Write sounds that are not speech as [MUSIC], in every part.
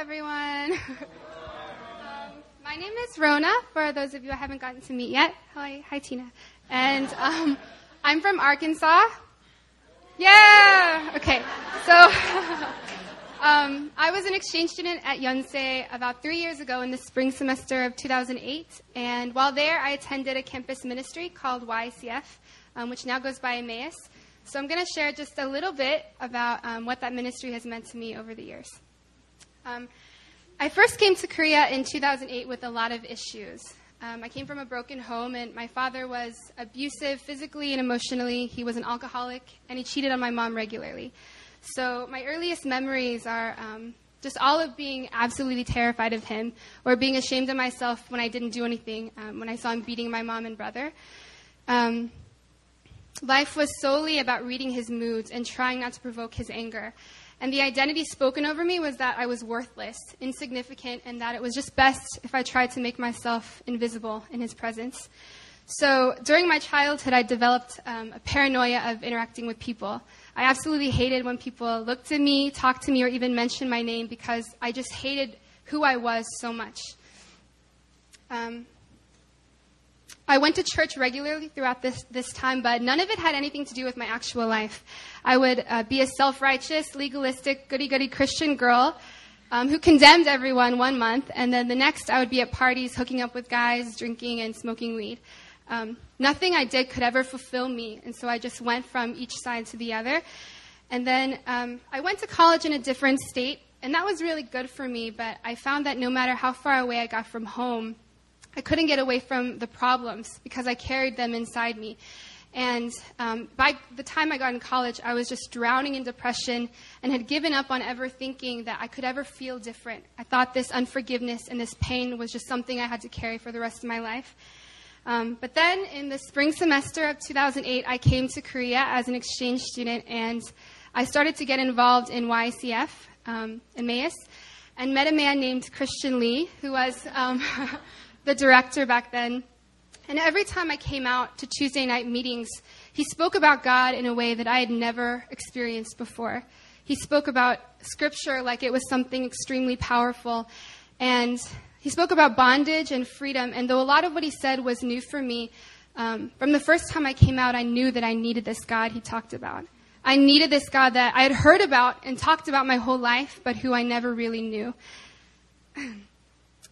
everyone. [LAUGHS] um, my name is Rona, for those of you I haven't gotten to meet yet. Hi, hi Tina. And um, I'm from Arkansas. Yeah! Okay, so [LAUGHS] um, I was an exchange student at Yonsei about three years ago in the spring semester of 2008. And while there, I attended a campus ministry called YCF, um, which now goes by Emmaus. So I'm going to share just a little bit about um, what that ministry has meant to me over the years. Um, I first came to Korea in 2008 with a lot of issues. Um, I came from a broken home, and my father was abusive physically and emotionally. He was an alcoholic, and he cheated on my mom regularly. So my earliest memories are um, just all of being absolutely terrified of him, or being ashamed of myself when I didn't do anything, um, when I saw him beating my mom and brother. Um, life was solely about reading his moods and trying not to provoke his anger. And the identity spoken over me was that I was worthless, insignificant, and that it was just best if I tried to make myself invisible in his presence. So during my childhood, I developed um, a paranoia of interacting with people. I absolutely hated when people looked at me, talked to me, or even mentioned my name because I just hated who I was so much. Um, I went to church regularly throughout this, this time, but none of it had anything to do with my actual life. I would uh, be a self righteous, legalistic, goody goody Christian girl um, who condemned everyone one month, and then the next I would be at parties hooking up with guys, drinking, and smoking weed. Um, nothing I did could ever fulfill me, and so I just went from each side to the other. And then um, I went to college in a different state, and that was really good for me, but I found that no matter how far away I got from home, I couldn't get away from the problems because I carried them inside me. And um, by the time I got in college, I was just drowning in depression and had given up on ever thinking that I could ever feel different. I thought this unforgiveness and this pain was just something I had to carry for the rest of my life. Um, but then in the spring semester of 2008, I came to Korea as an exchange student and I started to get involved in YCF, um, Emmaus, and met a man named Christian Lee, who was. [LAUGHS] The director back then. And every time I came out to Tuesday night meetings, he spoke about God in a way that I had never experienced before. He spoke about scripture like it was something extremely powerful. And he spoke about bondage and freedom. And though a lot of what he said was new for me, um, from the first time I came out, I knew that I needed this God he talked about. I needed this God that I had heard about and talked about my whole life, but who I never really knew. [CLEARS THROAT]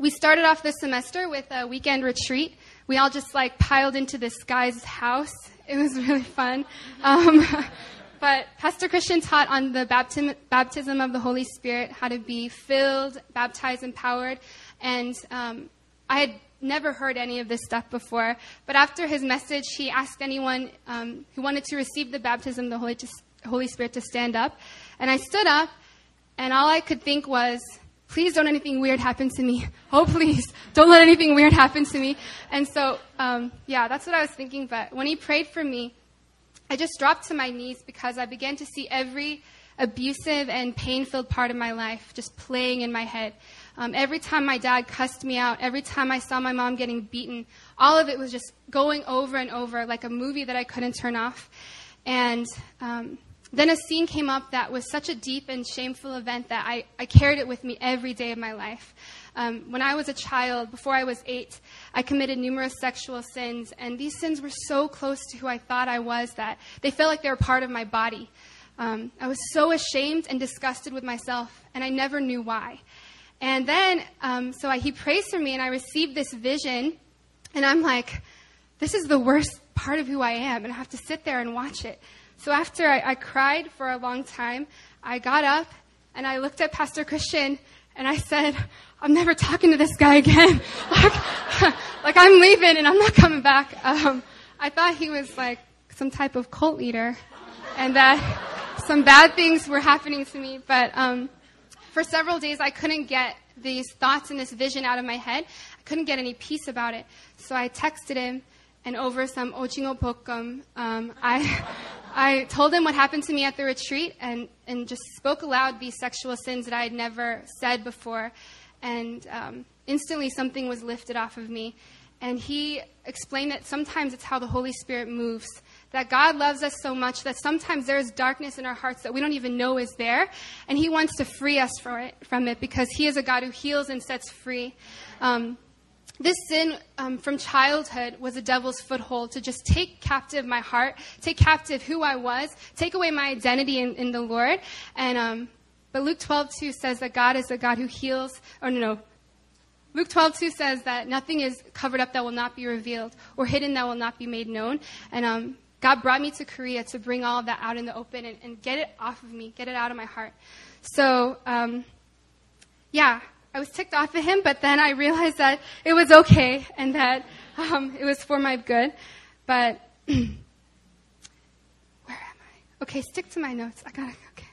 we started off this semester with a weekend retreat. We all just like piled into this guy's house. It was really fun. Um, [LAUGHS] but Pastor Christian taught on the baptism, baptism of the Holy Spirit, how to be filled, baptized, empowered. And um, I had never heard any of this stuff before. But after his message, he asked anyone um, who wanted to receive the baptism of the Holy, Holy Spirit to stand up. And I stood up, and all I could think was, please don't anything weird happen to me. [LAUGHS] Oh, please, don't let anything weird happen to me. And so, um, yeah, that's what I was thinking. But when he prayed for me, I just dropped to my knees because I began to see every abusive and pain filled part of my life just playing in my head. Um, every time my dad cussed me out, every time I saw my mom getting beaten, all of it was just going over and over like a movie that I couldn't turn off. And um, then a scene came up that was such a deep and shameful event that I, I carried it with me every day of my life. Um, when I was a child, before I was eight, I committed numerous sexual sins, and these sins were so close to who I thought I was that they felt like they were part of my body. Um, I was so ashamed and disgusted with myself, and I never knew why. And then, um, so I, he prays for me, and I received this vision, and I'm like, this is the worst part of who I am, and I have to sit there and watch it. So after I, I cried for a long time, I got up and I looked at Pastor Christian and I said, I'm never talking to this guy again. [LAUGHS] like, [LAUGHS] like, I'm leaving and I'm not coming back. Um, I thought he was like some type of cult leader and that some bad things were happening to me. But um, for several days, I couldn't get these thoughts and this vision out of my head. I couldn't get any peace about it. So I texted him and over some ojingo bokum, um, I, I told him what happened to me at the retreat and, and just spoke aloud these sexual sins that I had never said before. And um, instantly something was lifted off of me. And he explained that sometimes it's how the Holy Spirit moves, that God loves us so much that sometimes there is darkness in our hearts that we don't even know is there, and He wants to free us from it, from it because He is a God who heals and sets free. Um, this sin um, from childhood was a devil's foothold to just take captive my heart, take captive who I was, take away my identity in, in the Lord. And um, but Luke 12:2 says that God is a God who heals. Or no, no. Luke 12:2 says that nothing is covered up that will not be revealed, or hidden that will not be made known. And um, God brought me to Korea to bring all of that out in the open and, and get it off of me, get it out of my heart. So, um, yeah, I was ticked off at him, but then I realized that it was okay and that um, it was for my good. But [CLEARS THROAT] where am I? Okay, stick to my notes. I got it. Okay.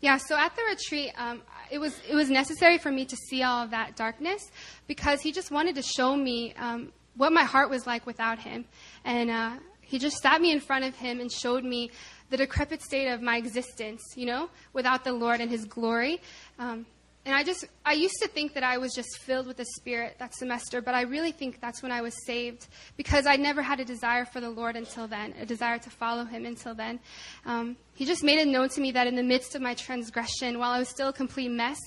Yeah, so at the retreat, um, it was it was necessary for me to see all of that darkness because he just wanted to show me um, what my heart was like without him, and uh, he just sat me in front of him and showed me the decrepit state of my existence, you know, without the Lord and His glory. Um, and I just, I used to think that I was just filled with the Spirit that semester, but I really think that's when I was saved because I never had a desire for the Lord until then, a desire to follow Him until then. Um, he just made it known to me that in the midst of my transgression, while I was still a complete mess,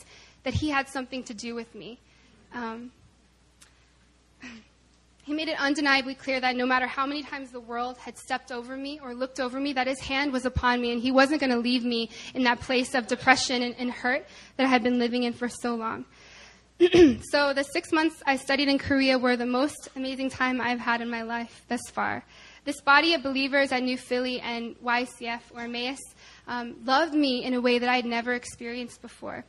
that He had something to do with me. Um, he made it undeniably clear that no matter how many times the world had stepped over me or looked over me, that his hand was upon me and he wasn't going to leave me in that place of depression and, and hurt that I had been living in for so long. [CLEARS THROAT] so the six months I studied in Korea were the most amazing time I've had in my life thus far. This body of believers at New Philly and YCF or Emmaus um, loved me in a way that I had never experienced before.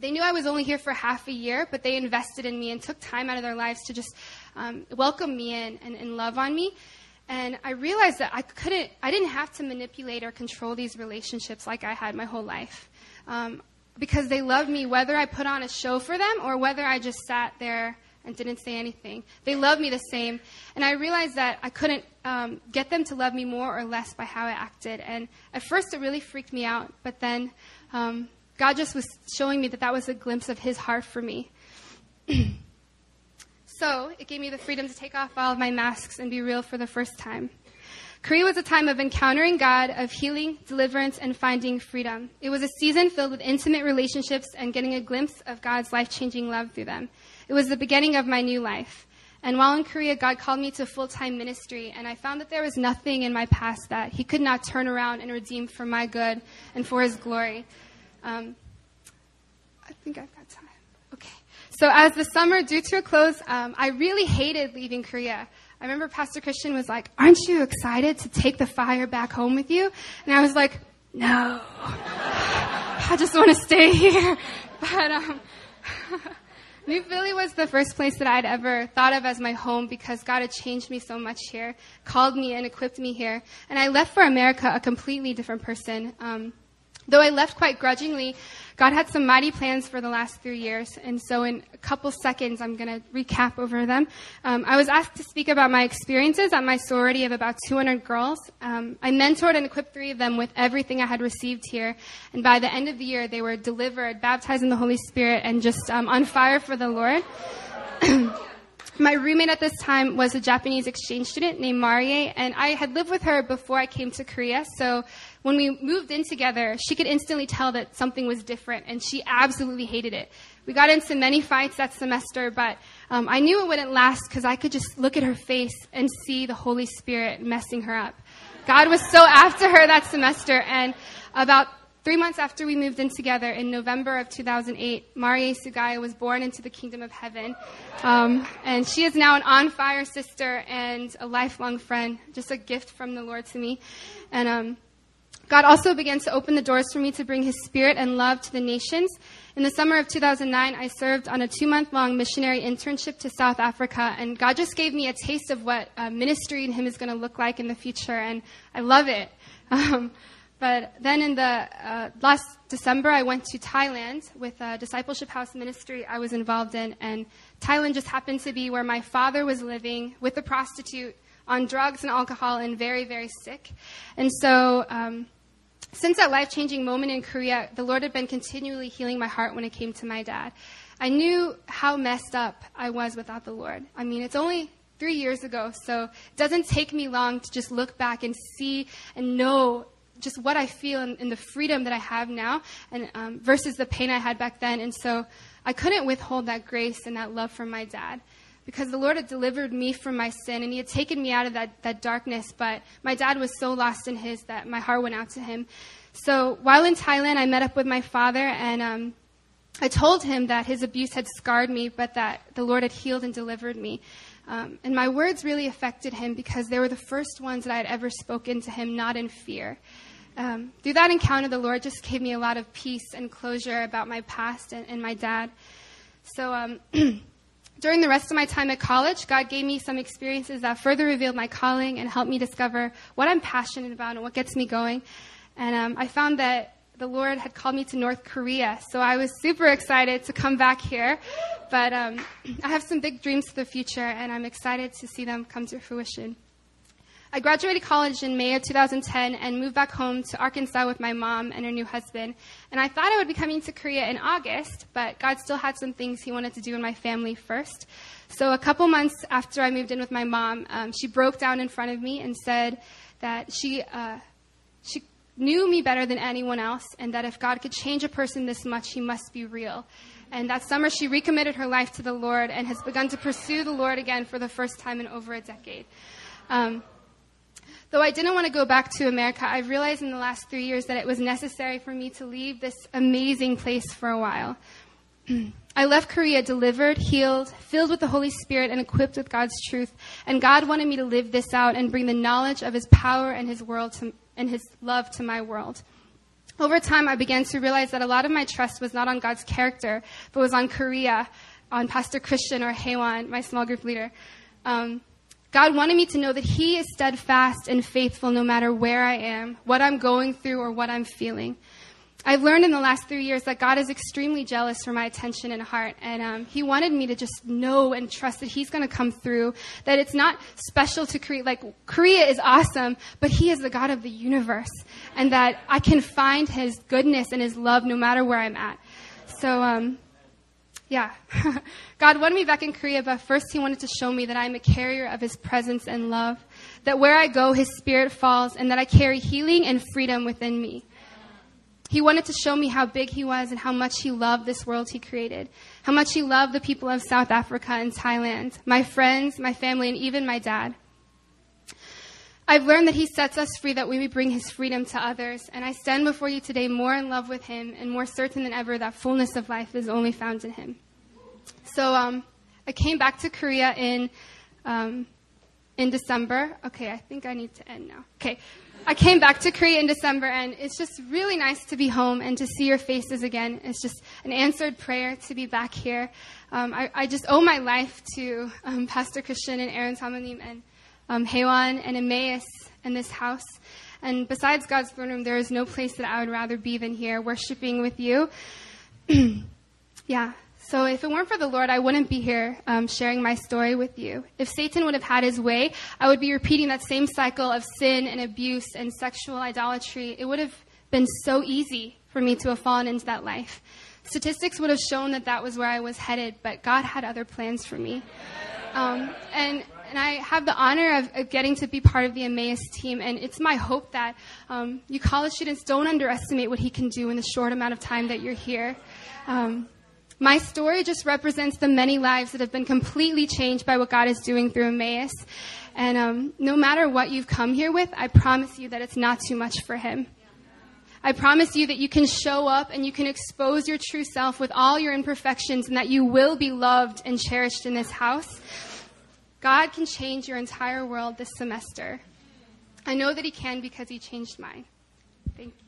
They knew I was only here for half a year, but they invested in me and took time out of their lives to just um, welcome me in and, and love on me. And I realized that I couldn't, I didn't have to manipulate or control these relationships like I had my whole life. Um, because they loved me whether I put on a show for them or whether I just sat there and didn't say anything. They loved me the same. And I realized that I couldn't um, get them to love me more or less by how I acted. And at first it really freaked me out, but then um, God just was showing me that that was a glimpse of His heart for me. [CLEARS THROAT] so it gave me the freedom to take off all of my masks and be real for the first time. Korea was a time of encountering God, of healing, deliverance, and finding freedom. It was a season filled with intimate relationships and getting a glimpse of God's life changing love through them. It was the beginning of my new life. And while in Korea, God called me to full time ministry, and I found that there was nothing in my past that He could not turn around and redeem for my good and for His glory. Um, I think I've got time. Okay. So as the summer drew to a close, um, I really hated leaving Korea. I remember Pastor Christian was like, "Aren't you excited to take the fire back home with you?" And I was like, "No, I just want to stay here." [LAUGHS] But um, [LAUGHS] New Philly was the first place that I'd ever thought of as my home because God had changed me so much here, called me and equipped me here, and I left for America a completely different person. Um, Though I left quite grudgingly, God had some mighty plans for the last three years. And so, in a couple seconds, I'm going to recap over them. Um, I was asked to speak about my experiences at my sorority of about 200 girls. Um, I mentored and equipped three of them with everything I had received here. And by the end of the year, they were delivered, baptized in the Holy Spirit, and just um, on fire for the Lord. [CLEARS THROAT] My roommate at this time was a Japanese exchange student named Marie, and I had lived with her before I came to Korea. So when we moved in together, she could instantly tell that something was different, and she absolutely hated it. We got into many fights that semester, but um, I knew it wouldn't last because I could just look at her face and see the Holy Spirit messing her up. God was so [LAUGHS] after her that semester, and about Three months after we moved in together in November of 2008, Marie Sugaya was born into the kingdom of heaven. Um, and she is now an on fire sister and a lifelong friend, just a gift from the Lord to me. And um, God also began to open the doors for me to bring his spirit and love to the nations. In the summer of 2009, I served on a two month long missionary internship to South Africa, and God just gave me a taste of what uh, ministry in Him is going to look like in the future, and I love it. [LAUGHS] Um, but then in the uh, last December, I went to Thailand with a discipleship house ministry I was involved in, and Thailand just happened to be where my father was living with a prostitute on drugs and alcohol and very, very sick. And so, um, since that life changing moment in Korea, the Lord had been continually healing my heart when it came to my dad. I knew how messed up I was without the Lord. I mean, it's only three years ago. So it doesn't take me long to just look back and see and know just what I feel and, and the freedom that I have now, and um, versus the pain I had back then. And so I couldn't withhold that grace and that love from my dad because the Lord had delivered me from my sin and He had taken me out of that, that darkness. But my dad was so lost in His that my heart went out to him. So while in Thailand, I met up with my father and um, I told him that his abuse had scarred me, but that the Lord had healed and delivered me. Um, and my words really affected him because they were the first ones that I had ever spoken to him, not in fear. Um, through that encounter, the Lord just gave me a lot of peace and closure about my past and, and my dad. So, um, [CLEARS THROAT] during the rest of my time at college, God gave me some experiences that further revealed my calling and helped me discover what I'm passionate about and what gets me going. And um, I found that the Lord had called me to North Korea. So I was super excited to come back here. But um, [CLEARS THROAT] I have some big dreams for the future, and I'm excited to see them come to fruition. I graduated college in May of 2010 and moved back home to Arkansas with my mom and her new husband. And I thought I would be coming to Korea in August, but God still had some things He wanted to do in my family first. So a couple months after I moved in with my mom, um, she broke down in front of me and said that she uh, she knew me better than anyone else, and that if God could change a person this much, He must be real. And that summer, she recommitted her life to the Lord and has begun to pursue the Lord again for the first time in over a decade. Um, Though I didn't want to go back to America, I've realized in the last three years that it was necessary for me to leave this amazing place for a while. [CLEARS THROAT] I left Korea delivered, healed, filled with the Holy Spirit, and equipped with God's truth. And God wanted me to live this out and bring the knowledge of His power and His world to, and His love to my world. Over time, I began to realize that a lot of my trust was not on God's character, but was on Korea, on Pastor Christian or Haywan, my small group leader. Um, God wanted me to know that He is steadfast and faithful no matter where I am, what I'm going through, or what I'm feeling. I've learned in the last three years that God is extremely jealous for my attention and heart, and um, He wanted me to just know and trust that He's going to come through. That it's not special to Korea. Like Korea is awesome, but He is the God of the universe, and that I can find His goodness and His love no matter where I'm at. So, um, yeah. [LAUGHS] God wanted me back in Korea, but first He wanted to show me that I'm a carrier of His presence and love. That where I go, His Spirit falls, and that I carry healing and freedom within me. He wanted to show me how big He was and how much He loved this world He created. How much He loved the people of South Africa and Thailand, my friends, my family, and even my dad. I've learned that He sets us free that we may bring His freedom to others, and I stand before you today more in love with Him and more certain than ever that fullness of life is only found in Him. So um, I came back to Korea in um, in December. Okay, I think I need to end now. Okay, I came back to Korea in December, and it's just really nice to be home and to see your faces again. It's just an answered prayer to be back here. Um, I, I, just owe my life to um, Pastor Christian and Aaron Tamanim and um, Hewan and Emmaus in this house. And besides God's throne room, there is no place that I would rather be than here, worshiping with you. [CLEARS THROAT] yeah. So if it weren't for the Lord, I wouldn't be here um, sharing my story with you. If Satan would have had his way, I would be repeating that same cycle of sin and abuse and sexual idolatry. It would have been so easy for me to have fallen into that life. Statistics would have shown that that was where I was headed, but God had other plans for me. Um, and and I have the honor of, of, getting to be part of the Emmaus team. And it's my hope that um, you college students don't underestimate what he can do in the short amount of time that you're here. Um, my story just represents the many lives that have been completely changed by what God is doing through Emmaus. And um, no matter what you've come here with, I promise you that it's not too much for him. I promise you that you can show up and you can expose your true self with all your imperfections and that you will be loved and cherished in this house. God can change your entire world this semester. I know that He can because He changed mine. Thank you.